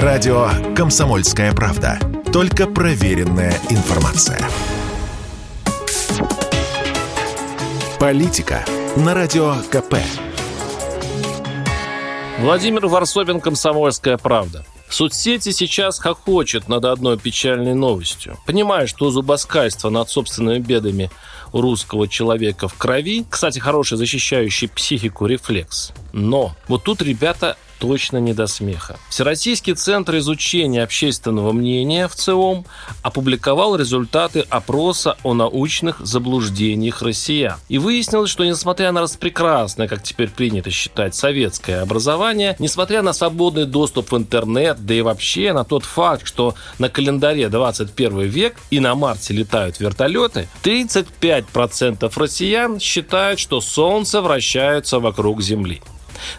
Радио «Комсомольская правда». Только проверенная информация. Политика на Радио КП. Владимир Варсобин, «Комсомольская правда». Соцсети сейчас хохочут над одной печальной новостью. Понимая, что зубоскальство над собственными бедами у русского человека в крови, кстати, хороший защищающий психику рефлекс. Но вот тут ребята точно не до смеха. Всероссийский центр изучения общественного мнения в ЦИОМ опубликовал результаты опроса о научных заблуждениях россиян. И выяснилось, что несмотря на распрекрасное, как теперь принято считать, советское образование, несмотря на свободный доступ в интернет, да и вообще на тот факт, что на календаре 21 век и на Марсе летают вертолеты, 35% россиян считают, что Солнце вращается вокруг Земли.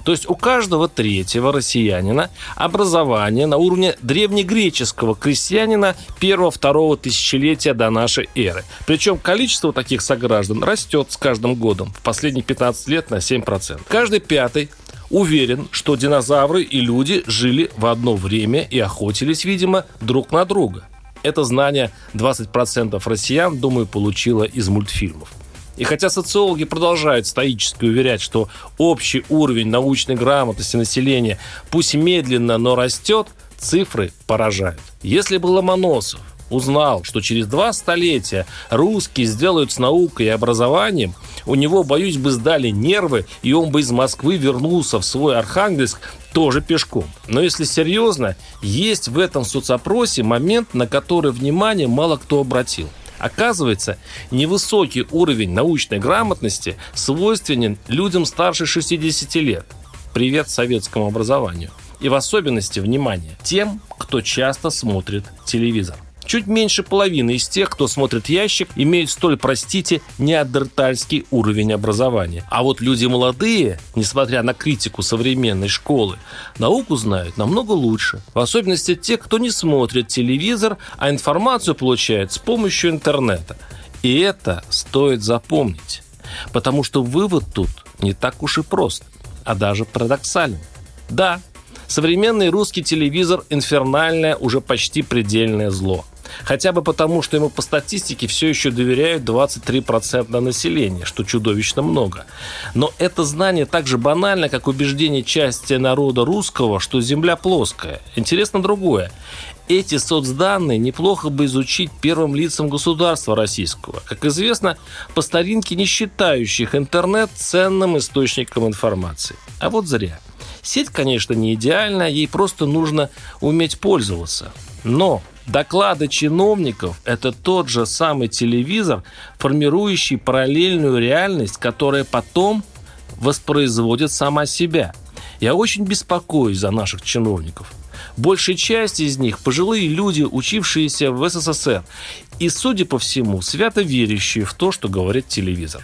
То есть у каждого третьего россиянина образование на уровне древнегреческого крестьянина первого-второго тысячелетия до нашей эры. Причем количество таких сограждан растет с каждым годом. В последние 15 лет на 7%. Каждый пятый уверен, что динозавры и люди жили в одно время и охотились, видимо, друг на друга. Это знание 20% россиян, думаю, получило из мультфильмов. И хотя социологи продолжают стоически уверять, что общий уровень научной грамотности населения пусть медленно, но растет, цифры поражают. Если бы Ломоносов узнал, что через два столетия русские сделают с наукой и образованием, у него, боюсь, бы сдали нервы, и он бы из Москвы вернулся в свой Архангельск тоже пешком. Но если серьезно, есть в этом соцопросе момент, на который внимание мало кто обратил – Оказывается, невысокий уровень научной грамотности свойственен людям старше 60 лет. Привет советскому образованию. И в особенности, внимание, тем, кто часто смотрит телевизор. Чуть меньше половины из тех, кто смотрит ящик, имеют столь, простите, неандертальский уровень образования. А вот люди молодые, несмотря на критику современной школы, науку знают намного лучше. В особенности те, кто не смотрит телевизор, а информацию получает с помощью интернета. И это стоит запомнить. Потому что вывод тут не так уж и прост, а даже парадоксален. Да, современный русский телевизор – инфернальное, уже почти предельное зло – Хотя бы потому, что ему по статистике все еще доверяют 23% населения, что чудовищно много. Но это знание так же банально, как убеждение части народа русского, что Земля плоская. Интересно другое. Эти соцданные неплохо бы изучить первым лицам государства российского, как известно, по старинке не считающих интернет ценным источником информации. А вот зря. Сеть, конечно, не идеальна, ей просто нужно уметь пользоваться. Но Доклады чиновников – это тот же самый телевизор, формирующий параллельную реальность, которая потом воспроизводит сама себя. Я очень беспокоюсь за наших чиновников. Большая часть из них – пожилые люди, учившиеся в СССР, и, судя по всему, свято верящие в то, что говорит телевизор.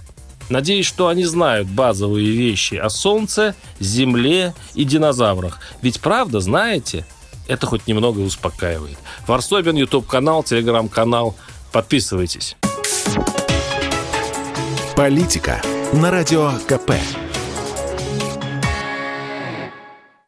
Надеюсь, что они знают базовые вещи о Солнце, Земле и динозаврах. Ведь правда, знаете – это хоть немного успокаивает. Варсобин, YouTube-канал, Телеграм-канал. Подписывайтесь. Политика на Радио КП.